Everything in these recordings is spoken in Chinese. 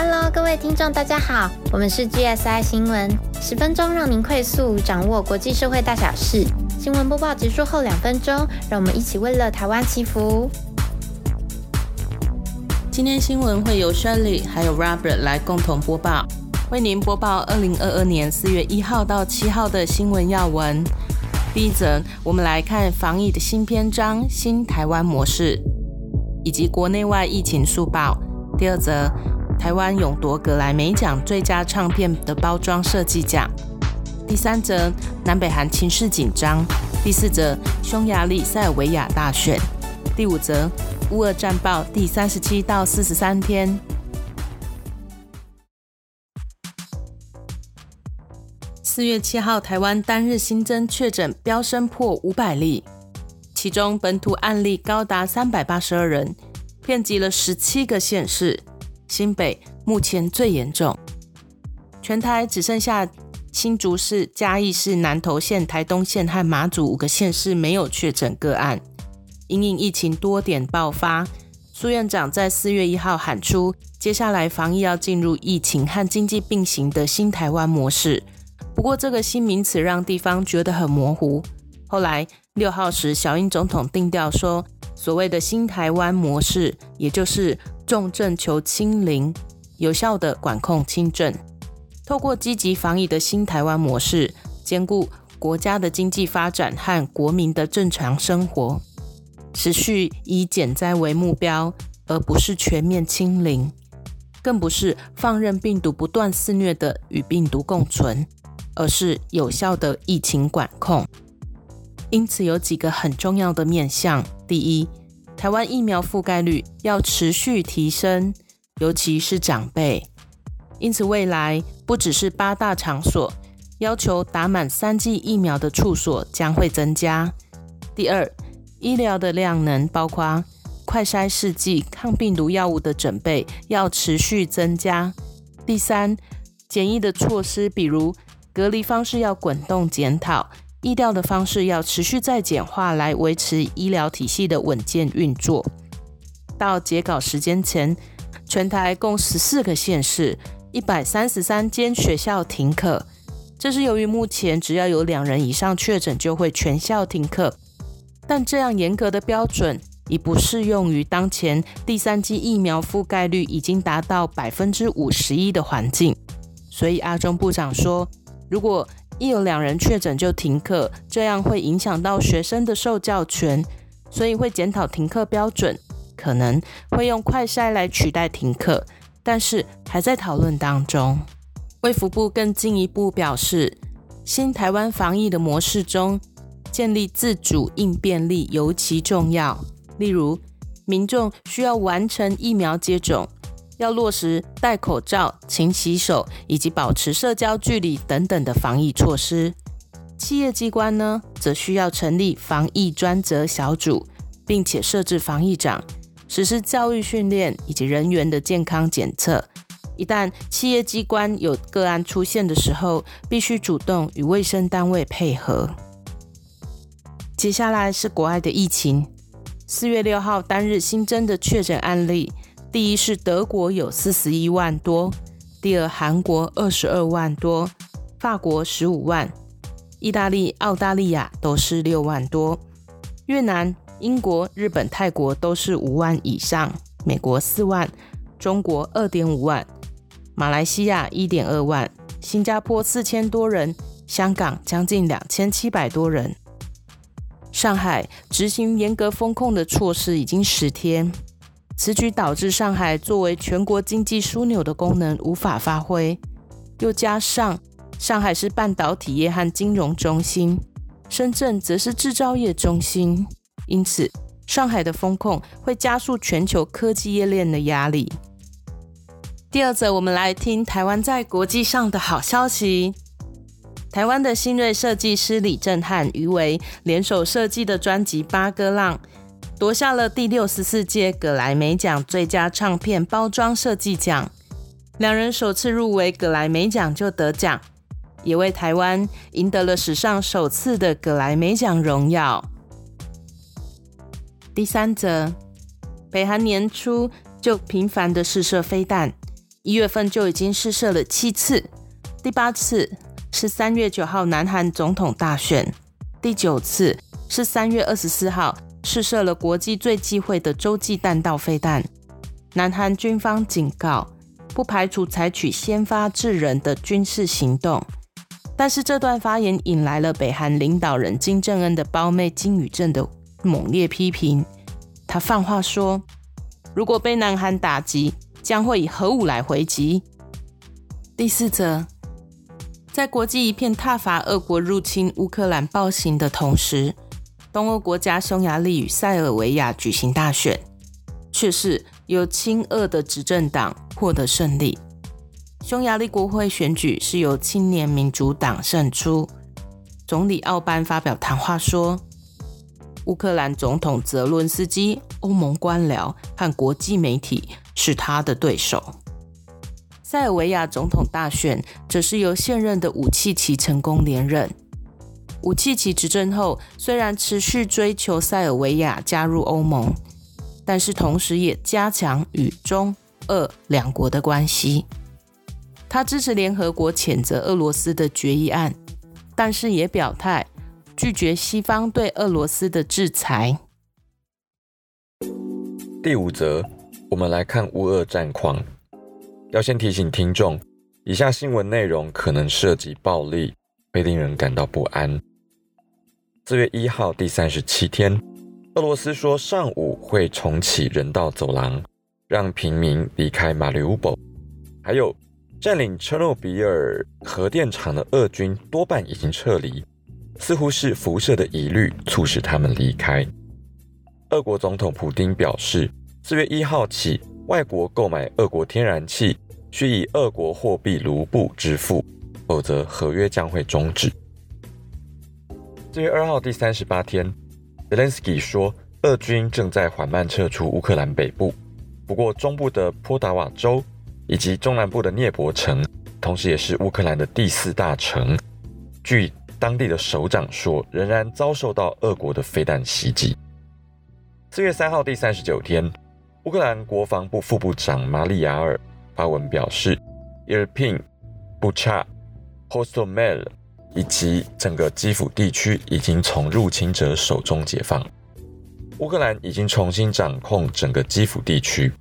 Hello，各位听众，大家好，我们是 GSI 新闻，十分钟让您快速掌握国际社会大小事。新闻播报结束后两分钟，让我们一起为了台湾祈福。今天新闻会由 Shirley 还有 Robert 来共同播报，为您播报二零二二年四月一号到七号的新闻要闻。第一则，我们来看防疫的新篇章——新台湾模式，以及国内外疫情速报。第二则。台湾勇夺格莱美奖最佳唱片的包装设计奖。第三则，南北韩情势紧张。第四则，匈牙利塞尔维亚大选。第五则，乌俄战报第三十七到四十三天。四月七号，台湾单日新增确诊飙升破五百例，其中本土案例高达三百八十二人，遍及了十七个县市。新北目前最严重，全台只剩下新竹市、嘉义市、南投县、台东县和马祖五个县市没有确诊个案。因应疫情多点爆发，苏院长在四月一号喊出，接下来防疫要进入疫情和经济并行的新台湾模式。不过，这个新名词让地方觉得很模糊。后来六号时，小英总统定调说，所谓的新台湾模式，也就是。重症求清零，有效的管控轻症，透过积极防疫的新台湾模式，兼顾国家的经济发展和国民的正常生活，持续以减灾为目标，而不是全面清零，更不是放任病毒不断肆虐的与病毒共存，而是有效的疫情管控。因此，有几个很重要的面向：第一。台湾疫苗覆盖率要持续提升，尤其是长辈。因此，未来不只是八大场所要求打满三剂疫苗的处所将会增加。第二，医疗的量能，包括快筛试剂、抗病毒药物的准备要持续增加。第三，检疫的措施，比如隔离方式要滚动检讨。医疗的方式要持续再简化，来维持医疗体系的稳健运作。到截稿时间前，全台共十四个县市、一百三十三间学校停课。这是由于目前只要有两人以上确诊，就会全校停课。但这样严格的标准已不适用于当前第三剂疫苗覆盖率已经达到百分之五十一的环境。所以阿中部长说，如果一有两人确诊就停课，这样会影响到学生的受教权，所以会检讨停课标准，可能会用快筛来取代停课，但是还在讨论当中。卫福部更进一步表示，新台湾防疫的模式中，建立自主应变力尤其重要，例如民众需要完成疫苗接种。要落实戴口罩、勤洗手以及保持社交距离等等的防疫措施。企业机关呢，则需要成立防疫专责小组，并且设置防疫长，实施教育训练以及人员的健康检测。一旦企业机关有个案出现的时候，必须主动与卫生单位配合。接下来是国外的疫情，四月六号单日新增的确诊案例。第一是德国有四十一万多，第二韩国二十二万多，法国十五万，意大利、澳大利亚都是六万多，越南、英国、日本、泰国都是五万以上，美国四万，中国二点五万，马来西亚一点二万，新加坡四千多人，香港将近两千七百多人。上海执行严格风控的措施已经十天。此举导致上海作为全国经济枢纽的功能无法发挥，又加上上海是半导体业和金融中心，深圳则是制造业中心，因此上海的风控会加速全球科技业链的压力。第二则，我们来听台湾在国际上的好消息：台湾的新锐设计师李正汉、余为联手设计的专辑《八哥浪》。夺下了第六十四届葛莱美奖最佳唱片包装设计奖，两人首次入围葛莱美奖就得奖，也为台湾赢得了史上首次的葛莱美奖荣耀。第三则，北韩年初就频繁的试射飞弹，一月份就已经试射了七次，第八次是三月九号南韩总统大选，第九次是三月二十四号试射了国际最忌讳的洲际弹道飞弹。南韩军方警告，不排除采取先发制人的军事行动。但是这段发言引来了北韩领导人金正恩的胞妹金宇镇的猛烈批评。他放话说，如果被南韩打击，将会以核武来回击。第四则，在国际一片挞伐俄国入侵乌克兰暴行的同时，东欧国家匈牙利与塞尔维亚举行大选，却是由亲俄的执政党获得胜利。匈牙利国会选举是由青年民主党胜出。总理奥班发表谈话说，乌克兰总统泽伦斯基、欧盟官僚和国际媒体。是他的对手。塞尔维亚总统大选则是由现任的武契奇成功连任。武契奇执政后，虽然持续追求塞尔维亚加入欧盟，但是同时也加强与中、俄两国的关系。他支持联合国谴责俄罗斯的决议案，但是也表态拒绝西方对俄罗斯的制裁。第五则。我们来看乌俄战况。要先提醒听众，以下新闻内容可能涉及暴力，会令人感到不安。四月一号第三十七天，俄罗斯说上午会重启人道走廊，让平民离开马里乌波。还有，占领车诺比尔核电厂的俄军多半已经撤离，似乎是辐射的疑虑促使他们离开。俄国总统普京表示。四月一号起，外国购买俄国天然气需以俄国货币卢布支付，否则合约将会终止。四月二号第三十八天，Zelensky 说，俄军正在缓慢撤出乌克兰北部，不过中部的波达瓦州以及中南部的涅伯城，同时也是乌克兰的第四大城，据当地的首长说，仍然遭受到俄国的飞弹袭击。四月三号第三十九天。乌克兰国防部副部长马里亚尔发文表示，Irpin、Bucha、Hostomel 以及整个基辅地区已经从入侵者手中解放。乌克兰已经重新掌控整个基辅地区。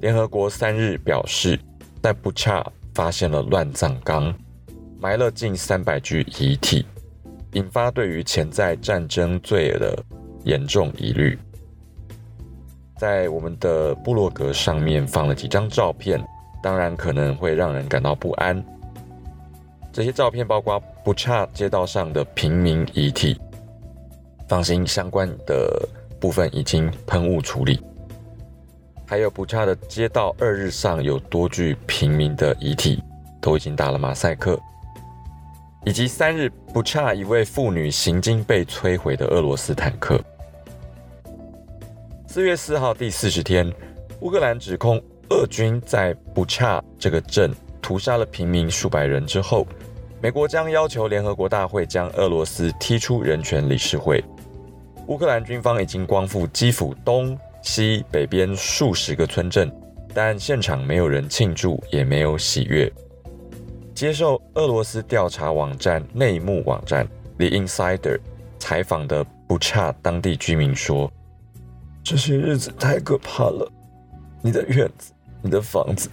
联合国三日表示，在 Bucha 发现了乱葬岗，埋了近三百具遗体，引发对于潜在战争罪的严重疑虑。在我们的部落格上面放了几张照片，当然可能会让人感到不安。这些照片包括不差街道上的平民遗体，放心，相关的部分已经喷雾处理。还有不差的街道二日上有多具平民的遗体，都已经打了马赛克。以及三日不差一位妇女行经被摧毁的俄罗斯坦克。四月四号第四十天，乌克兰指控俄军在不恰这个镇屠杀了平民数百人之后，美国将要求联合国大会将俄罗斯踢出人权理事会。乌克兰军方已经光复基辅东西北边数十个村镇，但现场没有人庆祝，也没有喜悦。接受俄罗斯调查网站内幕网站 The Insider 采访的不差当地居民说。这些日子太可怕了，你的院子、你的房子，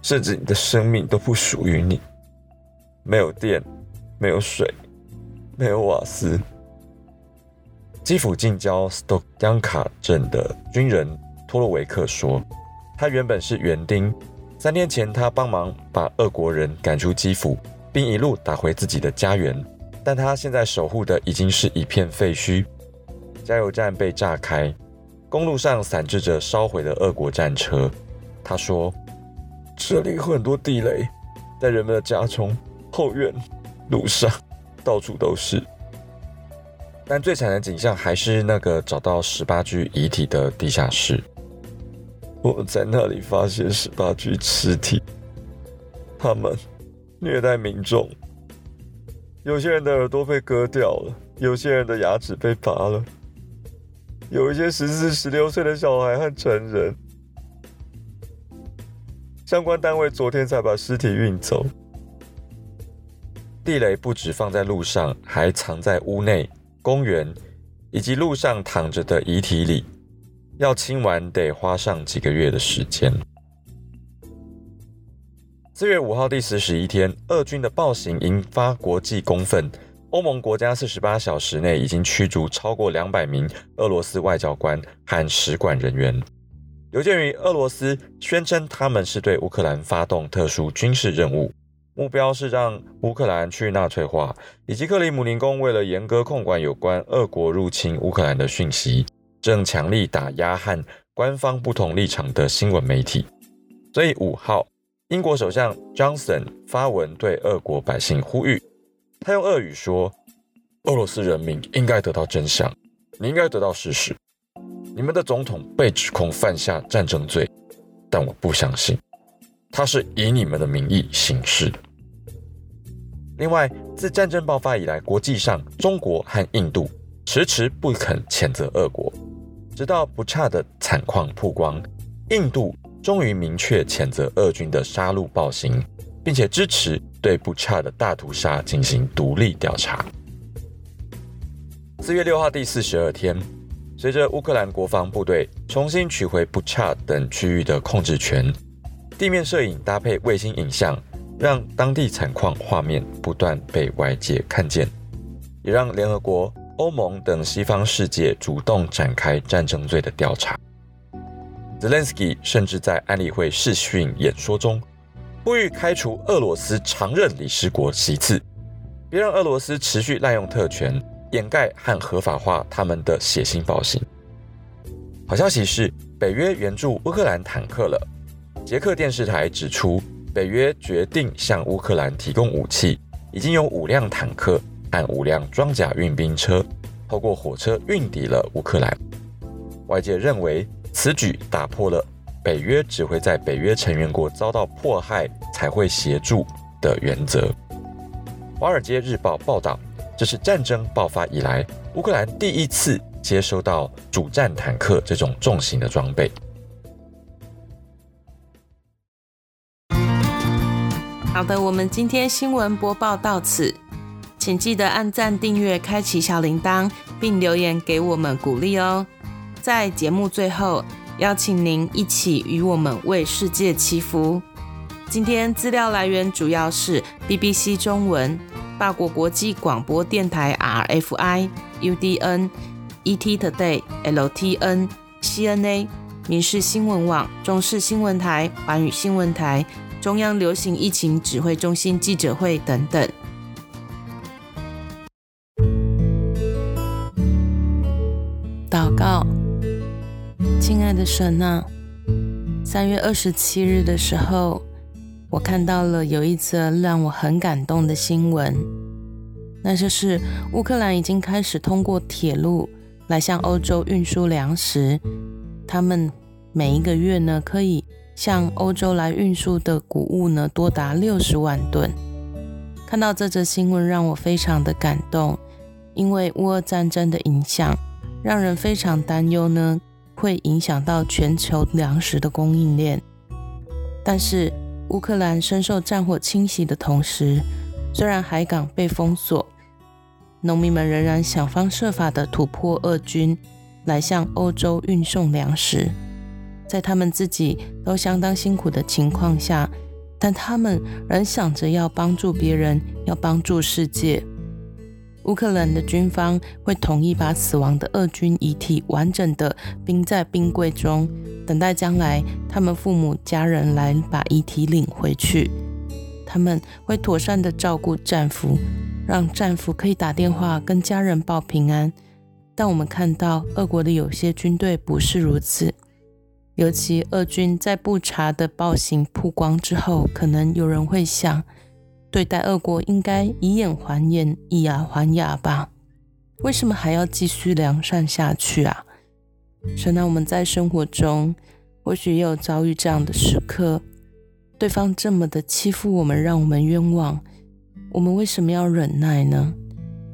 甚至你的生命都不属于你。没有电，没有水，没有瓦斯。基辅近郊斯托扬卡镇的军人托洛维克说：“他原本是园丁，三天前他帮忙把俄国人赶出基辅，并一路打回自己的家园。但他现在守护的已经是一片废墟，加油站被炸开。”公路上散置着烧毁的俄国战车。他说：“这里有很多地雷，在人们的家中、后院、路上，到处都是。但最惨的景象还是那个找到十八具遗体的地下室。我在那里发现十八具尸体，他们虐待民众。有些人的耳朵被割掉了，有些人的牙齿被拔了。”有一些十四、十六岁的小孩和成人，相关单位昨天才把尸体运走。地雷不止放在路上，还藏在屋内、公园以及路上躺着的遗体里，要清完得花上几个月的时间。四月五号第四十一天，俄军的暴行引发国际公愤。欧盟国家四十八小时内已经驱逐超过两百名俄罗斯外交官和使馆人员。有鉴于俄罗斯宣称他们是对乌克兰发动特殊军事任务。目标是让乌克兰去纳粹化，以及克里姆林宫为了严格控管有关俄国入侵乌克兰的讯息，正强力打压和官方不同立场的新闻媒体。所以五号，英国首相 Johnson 发文对俄国百姓呼吁，他用俄语说：“俄罗斯人民应该得到真相，你应该得到事实。你们的总统被指控犯下战争罪，但我不相信。”他是以你们的名义行事。另外，自战争爆发以来，国际上中国和印度迟迟不肯谴责俄国，直到不差的惨况曝光，印度终于明确谴责俄军的杀戮暴行，并且支持对不差的大屠杀进行独立调查。四月六号第四十二天，随着乌克兰国防部队重新取回不差等区域的控制权。地面摄影搭配卫星影像，让当地产矿画面不断被外界看见，也让联合国、欧盟等西方世界主动展开战争罪的调查。Zelensky 甚至在安理会视讯演说中，呼吁开除俄罗斯常任理事国席次，别让俄罗斯持续滥用特权，掩盖和合法化他们的血腥暴行。好消息是，北约援助乌克兰坦克了。捷克电视台指出，北约决定向乌克兰提供武器，已经有五辆坦克和五辆装甲运兵车透过火车运抵了乌克兰。外界认为此举打破了北约只会在北约成员国遭到迫害才会协助的原则。《华尔街日报》报道，这是战争爆发以来乌克兰第一次接收到主战坦克这种重型的装备。好的，我们今天新闻播报到此，请记得按赞、订阅、开启小铃铛，并留言给我们鼓励哦。在节目最后，邀请您一起与我们为世界祈福。今天资料来源主要是 BBC 中文、法国国际广播电台 RFI、UDN、ET Today、LTN、CNA、民事新闻网、中视新闻台、环宇新闻台。中央流行疫情指挥中心记者会等等。祷告，亲爱的神啊，三月二十七日的时候，我看到了有一则让我很感动的新闻，那就是乌克兰已经开始通过铁路来向欧洲运输粮食，他们每一个月呢可以。向欧洲来运输的谷物呢，多达六十万吨。看到这则新闻，让我非常的感动，因为乌俄战争的影响，让人非常担忧呢，会影响到全球粮食的供应链。但是，乌克兰深受战火侵袭的同时，虽然海港被封锁，农民们仍然想方设法的突破俄军，来向欧洲运送粮食。在他们自己都相当辛苦的情况下，但他们仍想着要帮助别人，要帮助世界。乌克兰的军方会同意把死亡的俄军遗体完整的冰在冰柜中，等待将来他们父母家人来把遗体领回去。他们会妥善的照顾战俘，让战俘可以打电话跟家人报平安。但我们看到俄国的有些军队不是如此。尤其俄军在布查的暴行曝光之后，可能有人会想，对待俄国应该以眼还眼，以牙还牙吧？为什么还要继续良善下去啊？神啊，我们在生活中或许也有遭遇这样的时刻，对方这么的欺负我们，让我们冤枉，我们为什么要忍耐呢？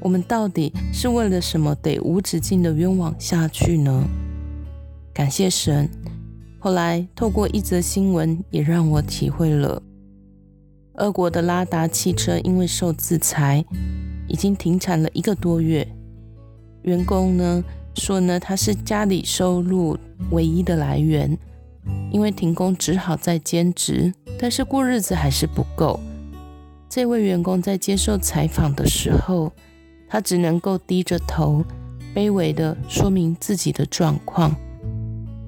我们到底是为了什么得无止境的冤枉下去呢？感谢神。后来透过一则新闻，也让我体会了，俄国的拉达汽车因为受制裁，已经停产了一个多月。员工呢说呢，他是家里收入唯一的来源，因为停工只好在兼职，但是过日子还是不够。这位员工在接受采访的时候，他只能够低着头，卑微的说明自己的状况。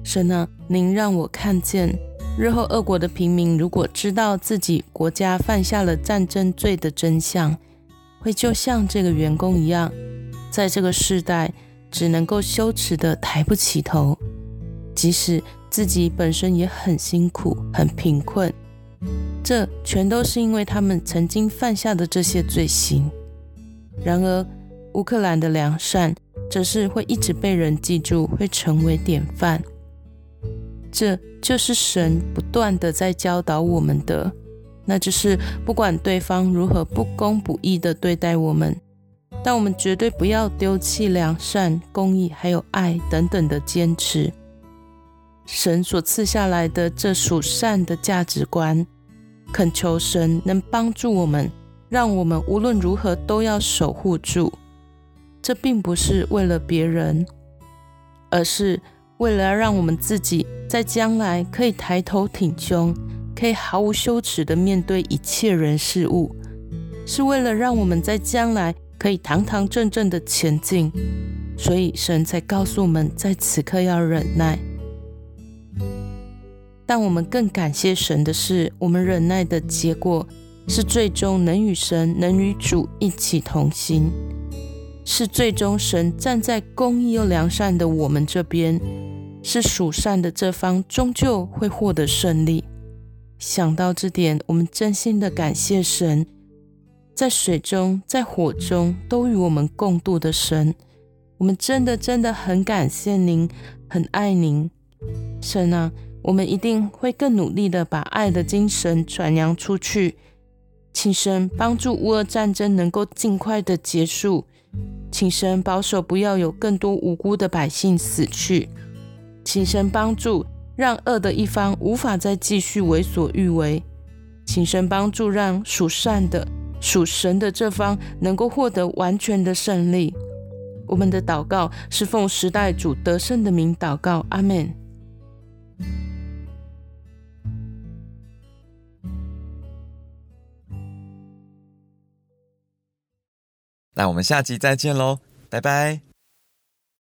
神啊，您让我看见，日后俄国的平民如果知道自己国家犯下了战争罪的真相，会就像这个员工一样，在这个时代只能够羞耻的抬不起头，即使自己本身也很辛苦、很贫困，这全都是因为他们曾经犯下的这些罪行。然而，乌克兰的良善则是会一直被人记住，会成为典范。这就是神不断的在教导我们的，那就是不管对方如何不公不义的对待我们，但我们绝对不要丢弃良善、公义还有爱等等的坚持。神所赐下来的这属善的价值观，恳求神能帮助我们，让我们无论如何都要守护住。这并不是为了别人，而是。为了让我们自己在将来可以抬头挺胸，可以毫无羞耻的面对一切人事物，是为了让我们在将来可以堂堂正正的前进，所以神才告诉我们在此刻要忍耐。但我们更感谢神的是，我们忍耐的结果是最终能与神、能与主一起同行，是最终神站在公义又良善的我们这边。是属善的这方终究会获得胜利。想到这点，我们真心的感谢神，在水中、在火中都与我们共度的神。我们真的真的很感谢您，很爱您，神啊！我们一定会更努力的把爱的精神传扬出去。请神帮助乌俄战争能够尽快的结束，请神保守不要有更多无辜的百姓死去。请神帮助，让恶的一方无法再继续为所欲为。请神帮助，让属善的、属神的这方能够获得完全的胜利。我们的祷告是奉时代主得胜的名祷告，阿门。那我们下集再见喽，拜拜。